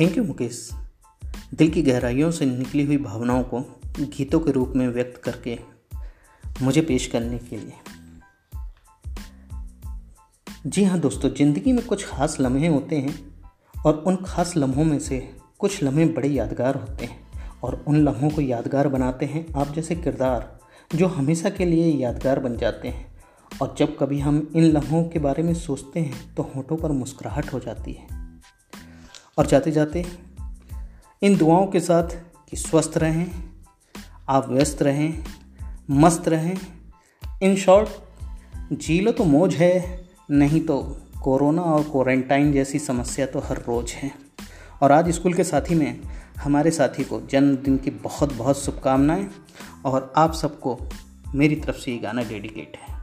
Thank you Mukesh दिल की गहराइयों से निकली हुई भावनाओं को गीतों के रूप में व्यक्त करके मुझे पेश करने के लिए। जी हाँ दोस्तों, ज़िंदगी में कुछ खास लम्हे होते हैं और उन खास लम्हों में से कुछ लम्हे बड़े यादगार होते हैं और उन लम्हों को यादगार बनाते हैं आप जैसे किरदार जो हमेशा के लिए यादगार बन जाते हैं। और जब कभी हम इन लम्हों के बारे में सोचते हैं तो होठों पर मुस्कुराहट हो जाती है। और जाते जाते इन दुआओं के साथ कि स्वस्थ रहें, आप व्यस्त रहें, मस्त रहें। इन शॉर्ट जी लो तो मौज है, नहीं तो कोरोना और क्वारंटाइन जैसी समस्या तो हर रोज़ है। और आज स्कूल के साथी में हमारे साथी को जन्मदिन की बहुत बहुत शुभकामनाएँ और आप सबको मेरी तरफ़ से ये गाना डेडिकेट है।